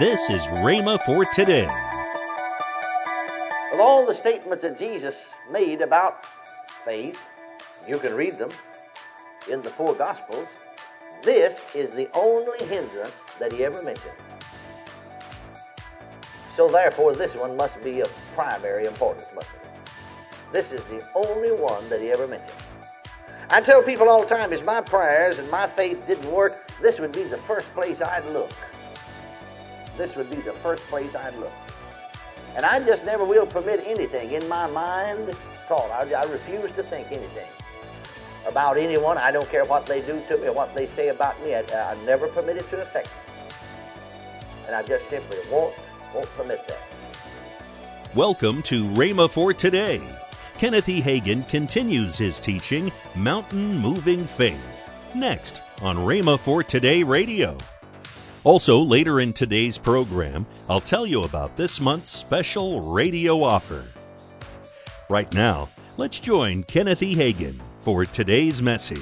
This is Rhema for today. Of all the statements that Jesus made about faith, you can read them in the four Gospels, this is the only hindrance that he ever mentioned. So therefore, this one must be of primary importance, mustn't it? This is the only one that he ever mentioned. I tell people all the time, if my prayers and my faith didn't work, this would be the first place I'd look. This would be the first place I'd look. And I just never will permit anything in my mind thought. I, I refuse to think anything about anyone. I don't care what they do to me or what they say about me. I, I never permit it to affect me. And I just simply won't, won't permit that. Welcome to Rhema for today. Kenneth E. Hagin continues his teaching, Mountain Moving Faith, next on Rhema for Today Radio. Also, later in today's program, I'll tell you about this month's special radio offer. Right now, let's join Kenneth E. Hagin for today's message.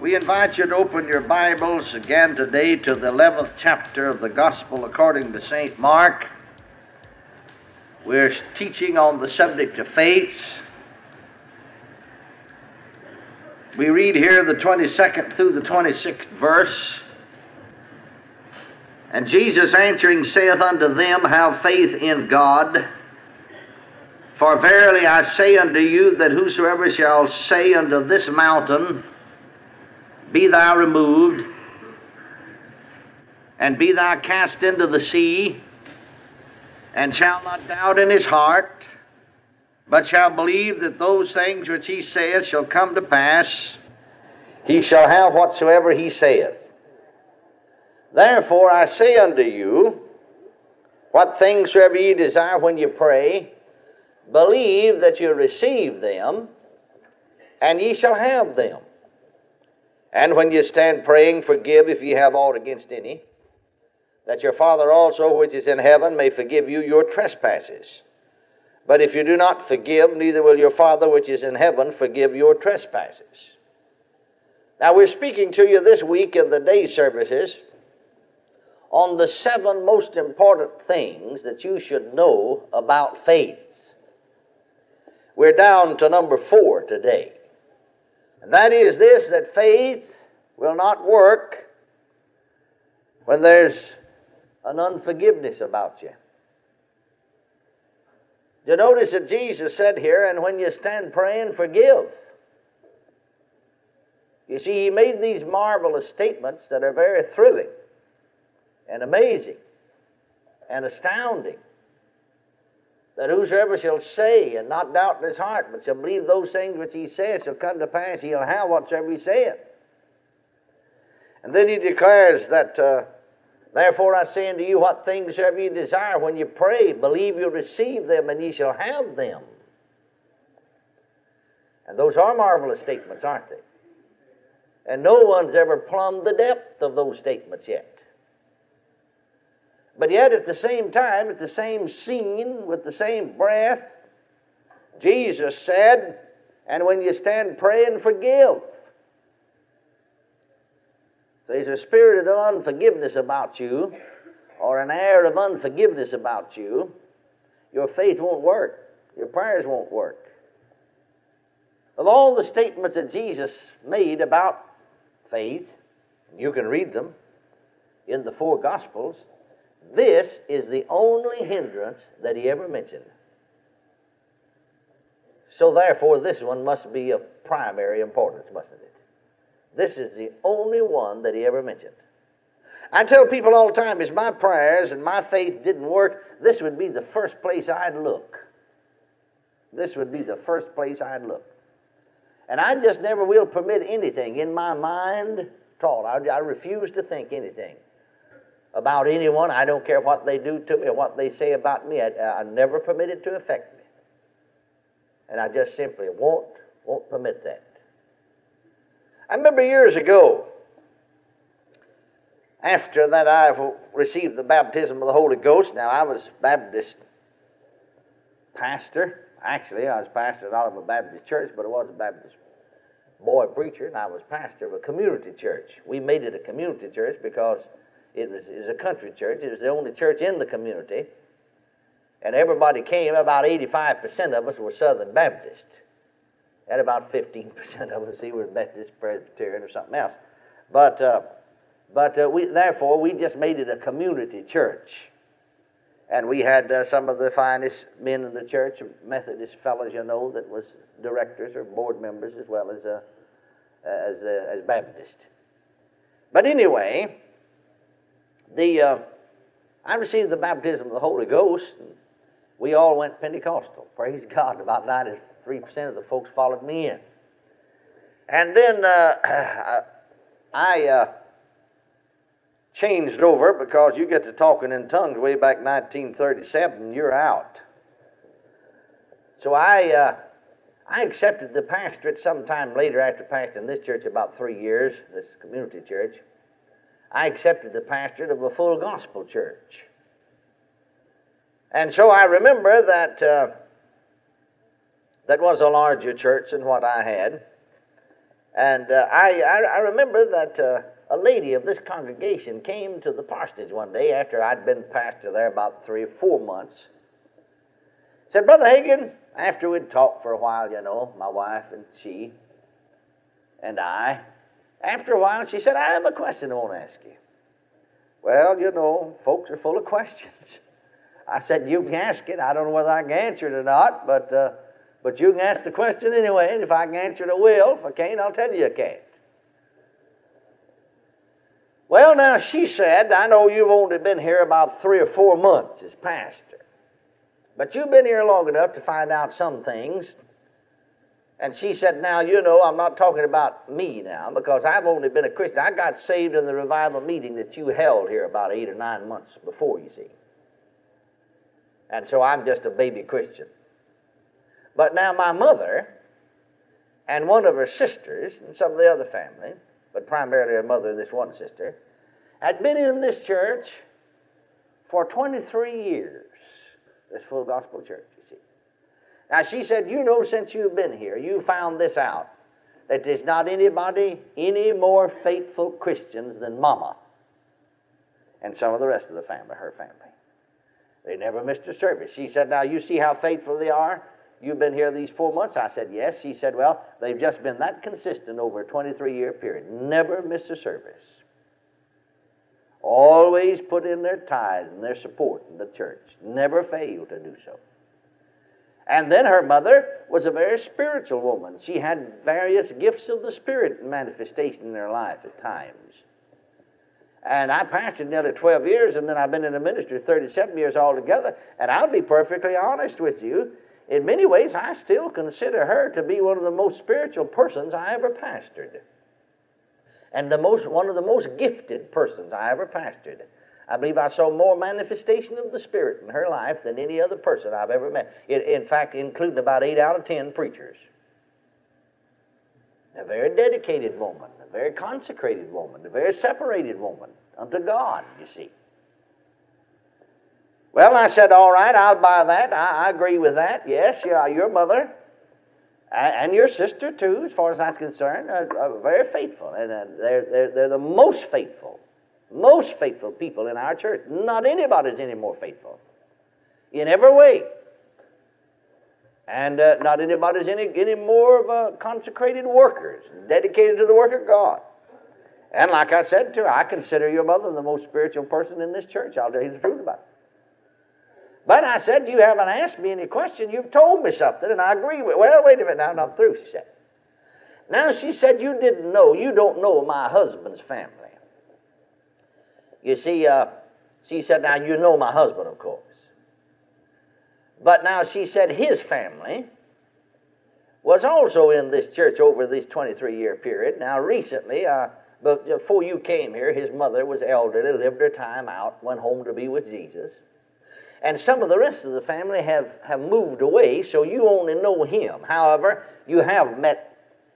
We invite you to open your Bibles again today to the 11th chapter of the Gospel according to St. Mark. We're teaching on the subject of faith. We read here the 22nd through the 26th verse. And Jesus answering saith unto them, Have faith in God. For verily I say unto you that whosoever shall say unto this mountain, Be thou removed, and be thou cast into the sea, and shall not doubt in his heart, but shall believe that those things which he saith shall come to pass, he shall have whatsoever he saith. Therefore I say unto you, what things soever ye desire when ye pray, believe that you receive them, and ye shall have them. And when ye stand praying, forgive if ye have aught against any, that your Father also which is in heaven may forgive you your trespasses. But if you do not forgive, neither will your Father which is in heaven forgive your trespasses. Now we're speaking to you this week in the day services on the seven most important things that you should know about faith. We're down to number four today. And that is this that faith will not work when there's an unforgiveness about you. You notice that Jesus said here, and when you stand praying, forgive. You see, he made these marvelous statements that are very thrilling and amazing and astounding. That whosoever shall say and not doubt in his heart, but shall believe those things which he says shall come to pass, he'll have whatsoever he saith. And then he declares that, uh, therefore I say unto you, what things soever ye desire, when you pray, believe you receive them, and ye shall have them. And those are marvelous statements, aren't they? And no one's ever plumbed the depth of those statements yet. But yet, at the same time, at the same scene, with the same breath, Jesus said, And when you stand praying, forgive. There's a spirit of unforgiveness about you, or an air of unforgiveness about you, your faith won't work. Your prayers won't work. Of all the statements that Jesus made about faith, you can read them in the four Gospels, this is the only hindrance that he ever mentioned. So, therefore, this one must be of primary importance, mustn't it? This is the only one that he ever mentioned. I tell people all the time, if my prayers and my faith didn't work, this would be the first place I'd look. This would be the first place I'd look. And I just never will permit anything in my mind thought. I, I refuse to think anything about anyone. I don't care what they do to me or what they say about me. I, never permit it to affect me. And I just simply won't, won't permit that. I remember years ago, after that I received the baptism of the Holy Ghost. Now, I was Baptist pastor. Actually, I was pastor not of a Baptist church, but I was a Baptist boy preacher, and I was pastor of a community church. We made it a community church because It was, it was a country church. It was the only church in the community. And everybody came. About 85% of us were Southern Baptist. And about 15% of us, he was Methodist, Presbyterian, or something else. But, uh, but uh, we, therefore, we just made it a community church. And we had uh, some of the finest men in the church, Methodist fellows, you know, that was directors or board members as well as, uh, as, uh, as Baptist. But anyway, the, uh, I received the baptism of the Holy Ghost. And we all went Pentecostal. Praise God. About 93% of the folks followed me in. And then uh, I uh, changed over because you get to talking in tongues way back 1937, you're out. So I, uh, I accepted the pastorate sometime later after pastoring this church about three years, this community church. I accepted the pastorate of a full gospel church. And so I remember that uh, that was a larger church than what I had. And uh, I, I, I, remember that uh, a lady of this congregation came to the parsonage one day after I'd been pastor there about three or four months. Said, Brother Hagin, after we'd talked for a while, you know, my wife and she and I, after a while she said, I have a question I want to ask you. Well, you know, folks are full of questions. I said, You can ask it. I don't know whether I can answer it or not, but, uh, but you can ask the question anyway, and if I can answer it, I will. If I can't, I'll tell you I can't. Well, now, she said, I know you've only been here about three or four months as pastor, but you've been here long enough to find out some things. And she said, Now, you know, I'm not talking about me now because I've only been a Christian. I got saved in the revival meeting that you held here about eight or nine months before, you see. And so I'm just a baby Christian. But now, my mother and one of her sisters and some of the other family but primarily her mother and this one sister, had been in this church for 23 years, this full gospel church. Now, she said, You know, since you've been here, you found this out that there's not anybody any more faithful Christians than Mama and some of the rest of the family, her family. They never missed a service. She said, Now, you see how faithful they are? You've been here these four months? I said, Yes. She said, Well, they've just been that consistent over a 23 year period. Never missed a service. Always put in their tithe and their support in the church. Never failed to do so. And then her mother was a very spiritual woman. She had various gifts of the Spirit manifestation in her life at times. And I pastored nearly 12 years, and then I've been in the ministry 37 years altogether. And I'll be perfectly honest with you in many ways, I still consider her to be one of the most spiritual persons I ever pastored. And the most, one of the most gifted persons I ever pastored. I believe I saw more manifestation of the Spirit in her life than any other person I've ever met. in fact, including about eight out of ten preachers. A very dedicated woman, a very consecrated woman, a very separated woman unto God, you see. Well, I said, all right, I'll buy that. I, I agree with that. Yes, yeah, your mother and your sister, too, as far as I'm concerned, are, are very faithful. And uh, they're, they're, they're the most faithful, most faithful people in our church. Not anybody's any more faithful in every way. And uh, not anybody's any, any more of a consecrated workers, dedicated to the work of God. And like I said to her, I consider your mother the most spiritual person in this church. I'll tell you the truth about it. But I said, You haven't asked me any question. You've told me something, and I agree with Well, wait a minute now, I'm not through, she said. Now, she said, You didn't know. You don't know my husband's family. You see, uh, she said, Now, you know my husband, of course. But now, she said, His family was also in this church over this 23 year period. Now, recently, uh, before you came here, his mother was elderly, lived her time out, went home to be with Jesus. And some of the rest of the family have, have moved away, so you only know him. However, you have met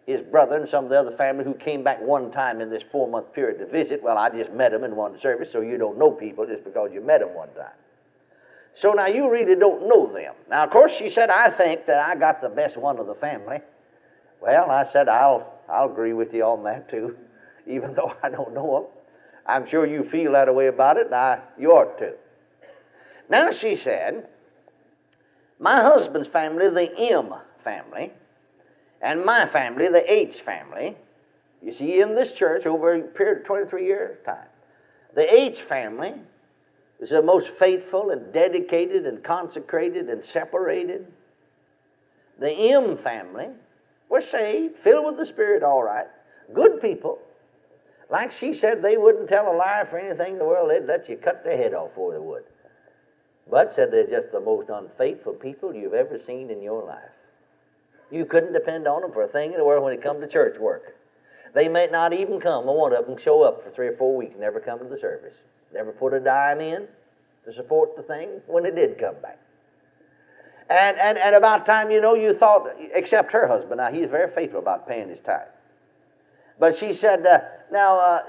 his brother and some of the other family who came back one time in this four month period to visit. Well, I just met them in one service, so you don't know people just because you met them one time. So now you really don't know them. Now, of course, she said, I think that I got the best one of the family. Well, I said, I'll, I'll agree with you on that too, even though I don't know them. I'm sure you feel that way about it, and I, you ought to. Now, she said, my husband's family, the M family, and my family, the H family, you see, in this church over a period of 23 years' time, the H family is the most faithful and dedicated and consecrated and separated. The M family were saved, filled with the Spirit, all right, good people. Like she said, they wouldn't tell a lie for anything in the world. They'd let you cut their head off before they would. But said they're just the most unfaithful people you've ever seen in your life. You couldn't depend on them for a thing in the world when it come to church work. They may not even come. One of them show up for three or four weeks, never come to the service, never put a dime in to support the thing when it did come back. And, and, and about time, you know, you thought, except her husband, now he's very faithful about paying his tithe. But she said, uh, now, uh,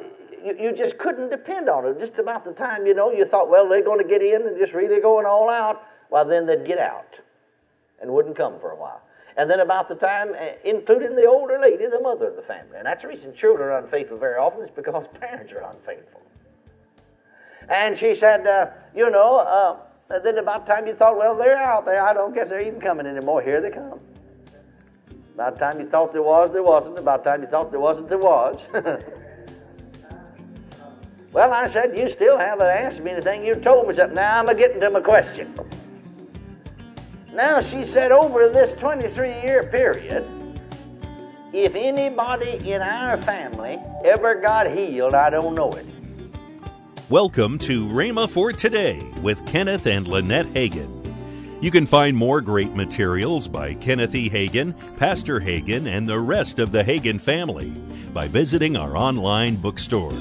you, you just couldn't depend on it. Just about the time, you know, you thought, well, they're going to get in and just really going all out. Well, then they'd get out and wouldn't come for a while. And then about the time, uh, including the older lady, the mother of the family. And that's the reason children are unfaithful very often is because parents are unfaithful. And she said, uh, you know, uh, then about time you thought, well, they're out there. I don't guess they're even coming anymore. Here they come. About time you thought there was, there wasn't. About the time you thought there wasn't, there was. well, I said, you still haven't answered me anything. You told me something. Now I'm a getting to my question. Now, she said, over this 23 year period, if anybody in our family ever got healed, I don't know it. Welcome to Rhema for Today with Kenneth and Lynette Hagin. You can find more great materials by Kenneth E. Hagin, Pastor Hagin, and the rest of the Hagin family by visiting our online bookstore.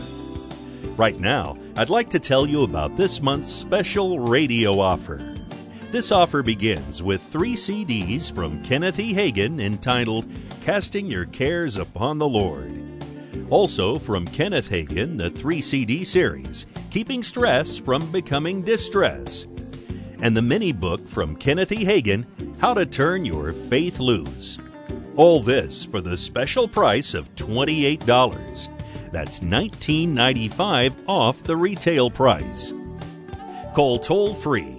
Right now, I'd like to tell you about this month's special radio offer. This offer begins with three CDs from Kenneth E. Hagin entitled Casting Your Cares Upon the Lord. Also from Kenneth Hagin, the three CD series, Keeping Stress from Becoming Distress. And the mini book from Kenneth E. Hagin, How to Turn Your Faith Loose. All this for the special price of $28. That's $19.95 off the retail price. Call toll free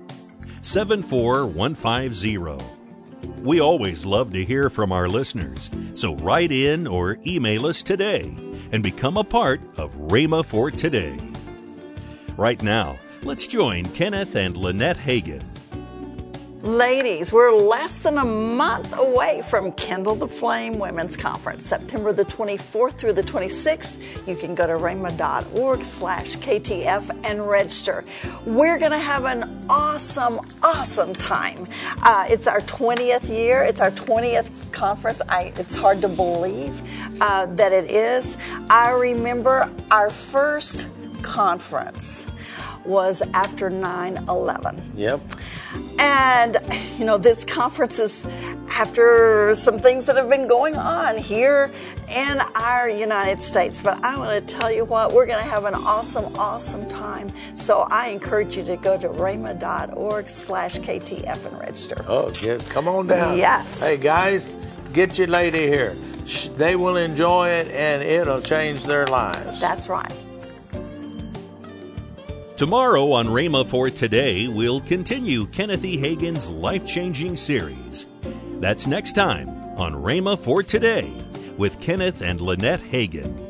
74150. We always love to hear from our listeners, so write in or email us today and become a part of Rhema for Today. Right now, let's join Kenneth and Lynette Hagin. Ladies, we're less than a month away from Kindle the Flame Women's Conference, September the 24th through the 26th. You can go to rhema.org slash KTF and register. We're going to have an awesome, awesome time. Uh, it's our 20th year. It's our 20th conference. I, it's hard to believe uh, that it is. I remember our first conference was after 9 11. Yep. And, you know, this conference is after some things that have been going on here in our United States. But I want to tell you what, we're going to have an awesome, awesome time. So I encourage you to go to rhema.org slash KTF and register. Oh, get, come on down. Yes. Hey, guys, get your lady here. They will enjoy it and it'll change their lives. That's right. Tomorrow on Rhema for Today, we'll continue Kenneth E. Hagin's life changing series. That's next time on Rhema for Today with Kenneth and Lynette Hagin.